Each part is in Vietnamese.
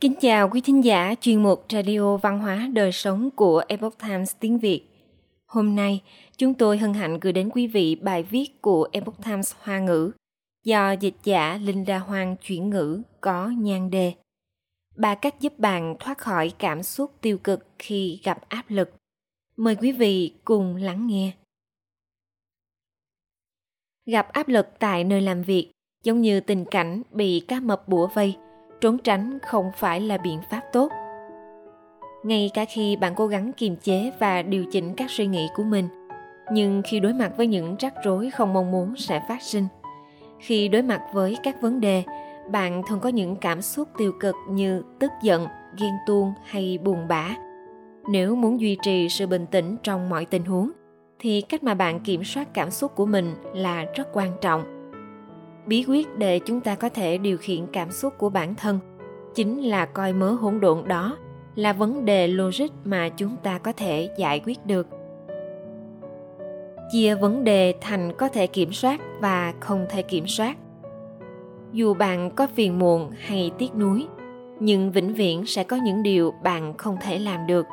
Kính chào quý thính giả chuyên mục Radio Văn hóa Đời Sống của Epoch Times tiếng Việt. Hôm nay, chúng tôi hân hạnh gửi đến quý vị bài viết của Epoch Times Hoa ngữ do dịch giả Linda Hoang chuyển ngữ có nhan đề. Ba cách giúp bạn thoát khỏi cảm xúc tiêu cực khi gặp áp lực. Mời quý vị cùng lắng nghe. Gặp áp lực tại nơi làm việc giống như tình cảnh bị cá mập bủa vây – trốn tránh không phải là biện pháp tốt. Ngay cả khi bạn cố gắng kiềm chế và điều chỉnh các suy nghĩ của mình, nhưng khi đối mặt với những rắc rối không mong muốn sẽ phát sinh, khi đối mặt với các vấn đề, bạn thường có những cảm xúc tiêu cực như tức giận, ghen tuông hay buồn bã. Nếu muốn duy trì sự bình tĩnh trong mọi tình huống, thì cách mà bạn kiểm soát cảm xúc của mình là rất quan trọng bí quyết để chúng ta có thể điều khiển cảm xúc của bản thân chính là coi mớ hỗn độn đó là vấn đề logic mà chúng ta có thể giải quyết được. Chia vấn đề thành có thể kiểm soát và không thể kiểm soát. Dù bạn có phiền muộn hay tiếc nuối, nhưng vĩnh viễn sẽ có những điều bạn không thể làm được.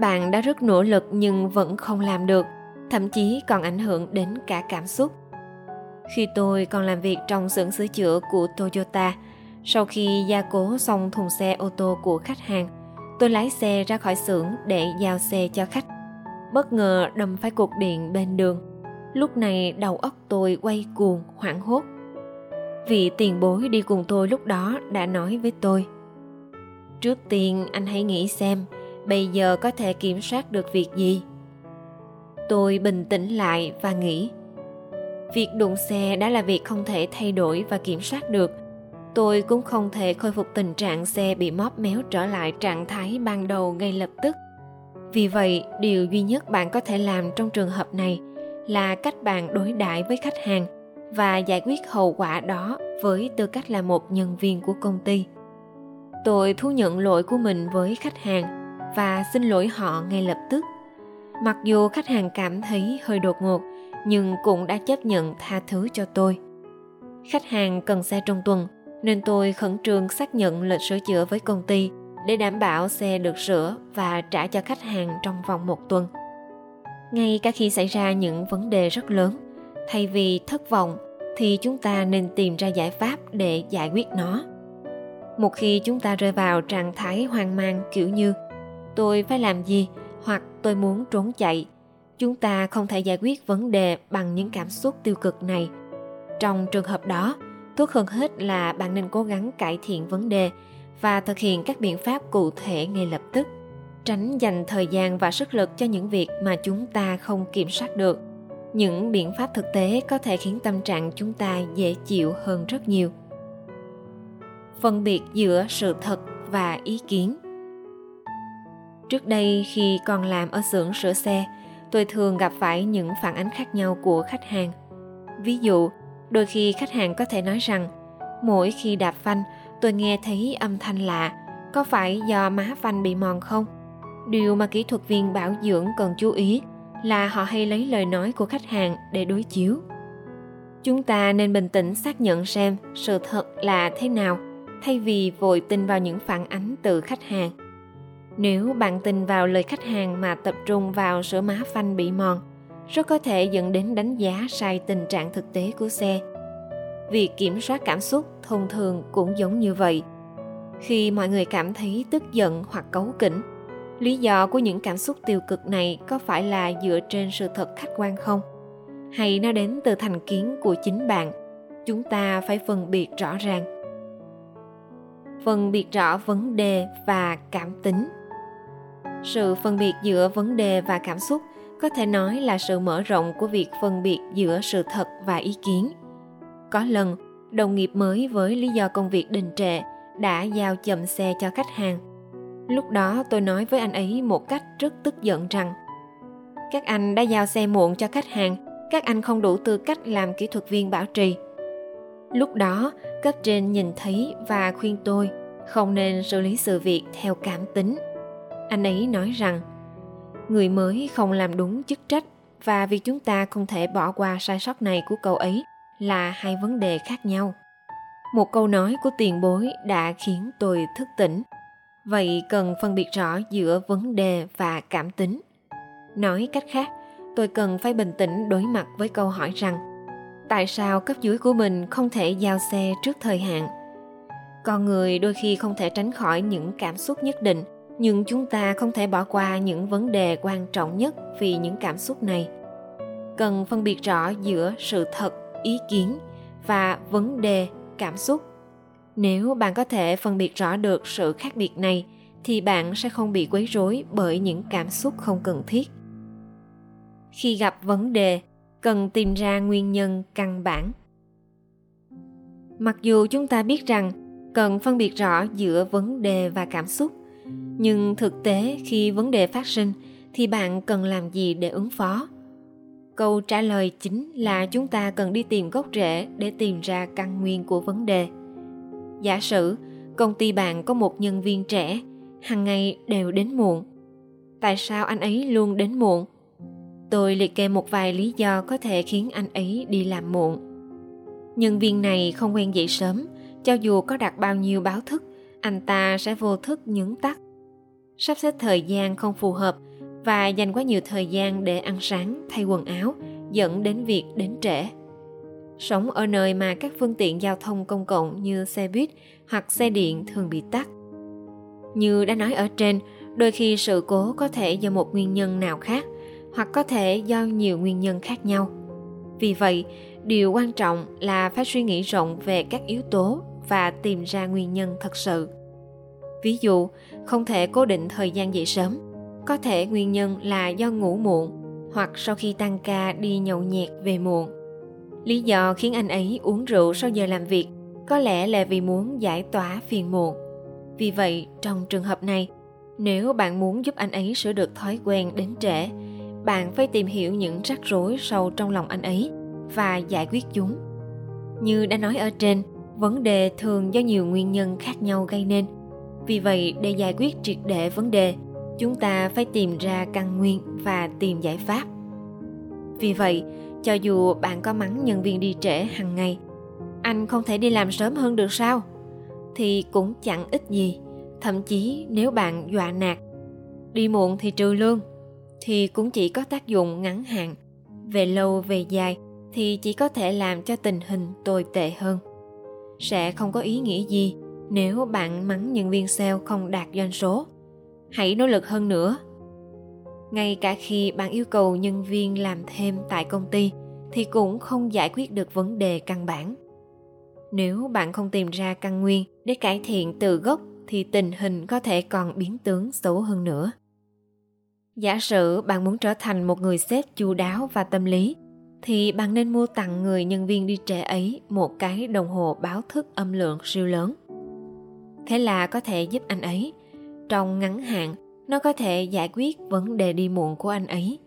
Bạn đã rất nỗ lực nhưng vẫn không làm được, thậm chí còn ảnh hưởng đến cả cảm xúc khi tôi còn làm việc trong xưởng sửa chữa của Toyota, sau khi gia cố xong thùng xe ô tô của khách hàng, tôi lái xe ra khỏi xưởng để giao xe cho khách. Bất ngờ đâm phải cột điện bên đường. Lúc này đầu óc tôi quay cuồng, hoảng hốt. Vị tiền bối đi cùng tôi lúc đó đã nói với tôi Trước tiên anh hãy nghĩ xem bây giờ có thể kiểm soát được việc gì. Tôi bình tĩnh lại và nghĩ việc đụng xe đã là việc không thể thay đổi và kiểm soát được. Tôi cũng không thể khôi phục tình trạng xe bị móp méo trở lại trạng thái ban đầu ngay lập tức. Vì vậy, điều duy nhất bạn có thể làm trong trường hợp này là cách bạn đối đãi với khách hàng và giải quyết hậu quả đó với tư cách là một nhân viên của công ty. Tôi thú nhận lỗi của mình với khách hàng và xin lỗi họ ngay lập tức. Mặc dù khách hàng cảm thấy hơi đột ngột nhưng cũng đã chấp nhận tha thứ cho tôi. Khách hàng cần xe trong tuần nên tôi khẩn trương xác nhận lịch sửa chữa với công ty để đảm bảo xe được sửa và trả cho khách hàng trong vòng một tuần. Ngay cả khi xảy ra những vấn đề rất lớn, thay vì thất vọng thì chúng ta nên tìm ra giải pháp để giải quyết nó. Một khi chúng ta rơi vào trạng thái hoang mang kiểu như tôi phải làm gì hoặc tôi muốn trốn chạy chúng ta không thể giải quyết vấn đề bằng những cảm xúc tiêu cực này. Trong trường hợp đó, tốt hơn hết là bạn nên cố gắng cải thiện vấn đề và thực hiện các biện pháp cụ thể ngay lập tức, tránh dành thời gian và sức lực cho những việc mà chúng ta không kiểm soát được. Những biện pháp thực tế có thể khiến tâm trạng chúng ta dễ chịu hơn rất nhiều. Phân biệt giữa sự thật và ý kiến. Trước đây khi còn làm ở xưởng sửa xe tôi thường gặp phải những phản ánh khác nhau của khách hàng. Ví dụ, đôi khi khách hàng có thể nói rằng, mỗi khi đạp phanh, tôi nghe thấy âm thanh lạ, có phải do má phanh bị mòn không? Điều mà kỹ thuật viên bảo dưỡng cần chú ý là họ hay lấy lời nói của khách hàng để đối chiếu. Chúng ta nên bình tĩnh xác nhận xem sự thật là thế nào, thay vì vội tin vào những phản ánh từ khách hàng nếu bạn tin vào lời khách hàng mà tập trung vào sửa má phanh bị mòn, rất có thể dẫn đến đánh giá sai tình trạng thực tế của xe. Việc kiểm soát cảm xúc thông thường cũng giống như vậy. Khi mọi người cảm thấy tức giận hoặc cấu kỉnh, lý do của những cảm xúc tiêu cực này có phải là dựa trên sự thật khách quan không? Hay nó đến từ thành kiến của chính bạn? Chúng ta phải phân biệt rõ ràng. Phân biệt rõ vấn đề và cảm tính sự phân biệt giữa vấn đề và cảm xúc có thể nói là sự mở rộng của việc phân biệt giữa sự thật và ý kiến. Có lần, đồng nghiệp mới với lý do công việc đình trệ đã giao chậm xe cho khách hàng. Lúc đó tôi nói với anh ấy một cách rất tức giận rằng, các anh đã giao xe muộn cho khách hàng, các anh không đủ tư cách làm kỹ thuật viên bảo trì. Lúc đó, cấp trên nhìn thấy và khuyên tôi không nên xử lý sự việc theo cảm tính anh ấy nói rằng, người mới không làm đúng chức trách và việc chúng ta không thể bỏ qua sai sót này của cậu ấy là hai vấn đề khác nhau. Một câu nói của tiền bối đã khiến tôi thức tỉnh. Vậy cần phân biệt rõ giữa vấn đề và cảm tính. Nói cách khác, tôi cần phải bình tĩnh đối mặt với câu hỏi rằng, tại sao cấp dưới của mình không thể giao xe trước thời hạn? Con người đôi khi không thể tránh khỏi những cảm xúc nhất định nhưng chúng ta không thể bỏ qua những vấn đề quan trọng nhất vì những cảm xúc này. Cần phân biệt rõ giữa sự thật, ý kiến và vấn đề, cảm xúc. Nếu bạn có thể phân biệt rõ được sự khác biệt này, thì bạn sẽ không bị quấy rối bởi những cảm xúc không cần thiết. Khi gặp vấn đề, cần tìm ra nguyên nhân căn bản. Mặc dù chúng ta biết rằng cần phân biệt rõ giữa vấn đề và cảm xúc nhưng thực tế khi vấn đề phát sinh thì bạn cần làm gì để ứng phó? Câu trả lời chính là chúng ta cần đi tìm gốc rễ để tìm ra căn nguyên của vấn đề. Giả sử, công ty bạn có một nhân viên trẻ, hàng ngày đều đến muộn. Tại sao anh ấy luôn đến muộn? Tôi liệt kê một vài lý do có thể khiến anh ấy đi làm muộn. Nhân viên này không quen dậy sớm, cho dù có đặt bao nhiêu báo thức anh ta sẽ vô thức nhấn tắt. Sắp xếp thời gian không phù hợp và dành quá nhiều thời gian để ăn sáng, thay quần áo, dẫn đến việc đến trễ. Sống ở nơi mà các phương tiện giao thông công cộng như xe buýt hoặc xe điện thường bị tắt. Như đã nói ở trên, đôi khi sự cố có thể do một nguyên nhân nào khác hoặc có thể do nhiều nguyên nhân khác nhau. Vì vậy, điều quan trọng là phải suy nghĩ rộng về các yếu tố và tìm ra nguyên nhân thật sự. Ví dụ, không thể cố định thời gian dậy sớm. Có thể nguyên nhân là do ngủ muộn, hoặc sau khi tăng ca đi nhậu nhẹt về muộn. Lý do khiến anh ấy uống rượu sau giờ làm việc có lẽ là vì muốn giải tỏa phiền muộn. Vì vậy, trong trường hợp này, nếu bạn muốn giúp anh ấy sửa được thói quen đến trễ, bạn phải tìm hiểu những rắc rối sâu trong lòng anh ấy và giải quyết chúng. Như đã nói ở trên vấn đề thường do nhiều nguyên nhân khác nhau gây nên. Vì vậy, để giải quyết triệt để vấn đề, chúng ta phải tìm ra căn nguyên và tìm giải pháp. Vì vậy, cho dù bạn có mắng nhân viên đi trễ hàng ngày, anh không thể đi làm sớm hơn được sao? Thì cũng chẳng ích gì. Thậm chí, nếu bạn dọa nạt, đi muộn thì trừ lương, thì cũng chỉ có tác dụng ngắn hạn. Về lâu về dài thì chỉ có thể làm cho tình hình tồi tệ hơn sẽ không có ý nghĩa gì nếu bạn mắng nhân viên sale không đạt doanh số. Hãy nỗ lực hơn nữa. Ngay cả khi bạn yêu cầu nhân viên làm thêm tại công ty thì cũng không giải quyết được vấn đề căn bản. Nếu bạn không tìm ra căn nguyên để cải thiện từ gốc thì tình hình có thể còn biến tướng xấu hơn nữa. Giả sử bạn muốn trở thành một người sếp chu đáo và tâm lý thì bạn nên mua tặng người nhân viên đi trễ ấy một cái đồng hồ báo thức âm lượng siêu lớn. Thế là có thể giúp anh ấy. Trong ngắn hạn, nó có thể giải quyết vấn đề đi muộn của anh ấy.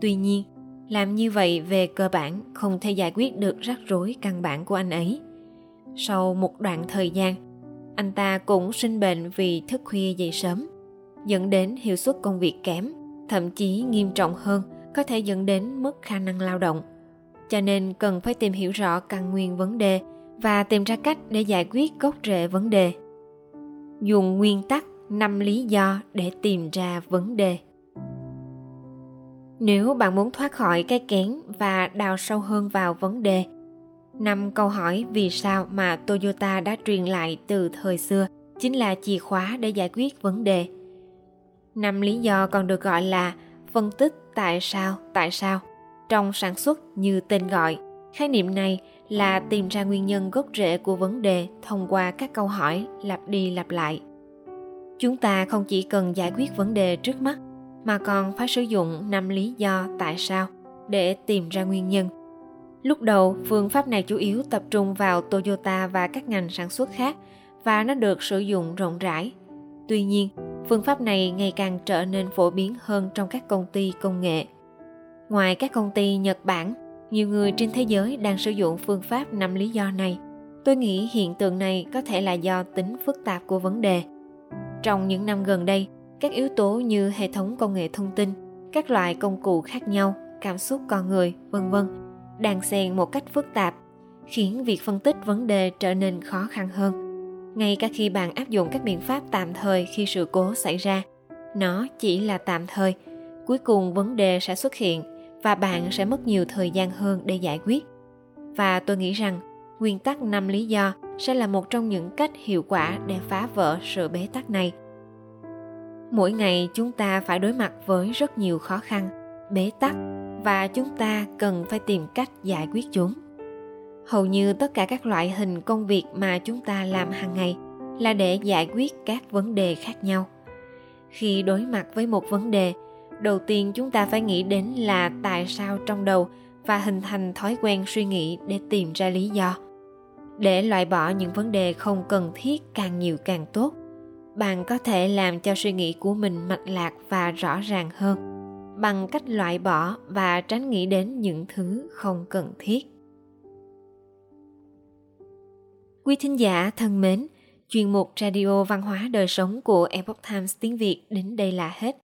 Tuy nhiên, làm như vậy về cơ bản không thể giải quyết được rắc rối căn bản của anh ấy. Sau một đoạn thời gian, anh ta cũng sinh bệnh vì thức khuya dậy sớm, dẫn đến hiệu suất công việc kém, thậm chí nghiêm trọng hơn, có thể dẫn đến mất khả năng lao động cho nên cần phải tìm hiểu rõ căn nguyên vấn đề và tìm ra cách để giải quyết gốc rễ vấn đề. Dùng nguyên tắc năm lý do để tìm ra vấn đề. Nếu bạn muốn thoát khỏi cái kén và đào sâu hơn vào vấn đề, năm câu hỏi vì sao mà toyota đã truyền lại từ thời xưa chính là chìa khóa để giải quyết vấn đề. Năm lý do còn được gọi là phân tích tại sao tại sao trong sản xuất như tên gọi. Khái niệm này là tìm ra nguyên nhân gốc rễ của vấn đề thông qua các câu hỏi lặp đi lặp lại. Chúng ta không chỉ cần giải quyết vấn đề trước mắt, mà còn phải sử dụng năm lý do tại sao để tìm ra nguyên nhân. Lúc đầu, phương pháp này chủ yếu tập trung vào toyota và các ngành sản xuất khác và nó được sử dụng rộng rãi. Tuy nhiên, phương pháp này ngày càng trở nên phổ biến hơn trong các công ty công nghệ ngoài các công ty nhật bản, nhiều người trên thế giới đang sử dụng phương pháp năm lý do này. Tôi nghĩ hiện tượng này có thể là do tính phức tạp của vấn đề. Trong những năm gần đây, các yếu tố như hệ thống công nghệ thông tin, các loại công cụ khác nhau, cảm xúc con người, vân vân đang xen một cách phức tạp, khiến việc phân tích vấn đề trở nên khó khăn hơn. Ngay cả khi bạn áp dụng các biện pháp tạm thời khi sự cố xảy ra, nó chỉ là tạm thời, cuối cùng vấn đề sẽ xuất hiện và bạn sẽ mất nhiều thời gian hơn để giải quyết. Và tôi nghĩ rằng, nguyên tắc năm lý do sẽ là một trong những cách hiệu quả để phá vỡ sự bế tắc này. Mỗi ngày chúng ta phải đối mặt với rất nhiều khó khăn, bế tắc và chúng ta cần phải tìm cách giải quyết chúng. Hầu như tất cả các loại hình công việc mà chúng ta làm hàng ngày là để giải quyết các vấn đề khác nhau. Khi đối mặt với một vấn đề đầu tiên chúng ta phải nghĩ đến là tại sao trong đầu và hình thành thói quen suy nghĩ để tìm ra lý do. Để loại bỏ những vấn đề không cần thiết càng nhiều càng tốt, bạn có thể làm cho suy nghĩ của mình mạch lạc và rõ ràng hơn bằng cách loại bỏ và tránh nghĩ đến những thứ không cần thiết. Quý thính giả thân mến, chuyên mục radio văn hóa đời sống của epoch times tiếng việt đến đây là hết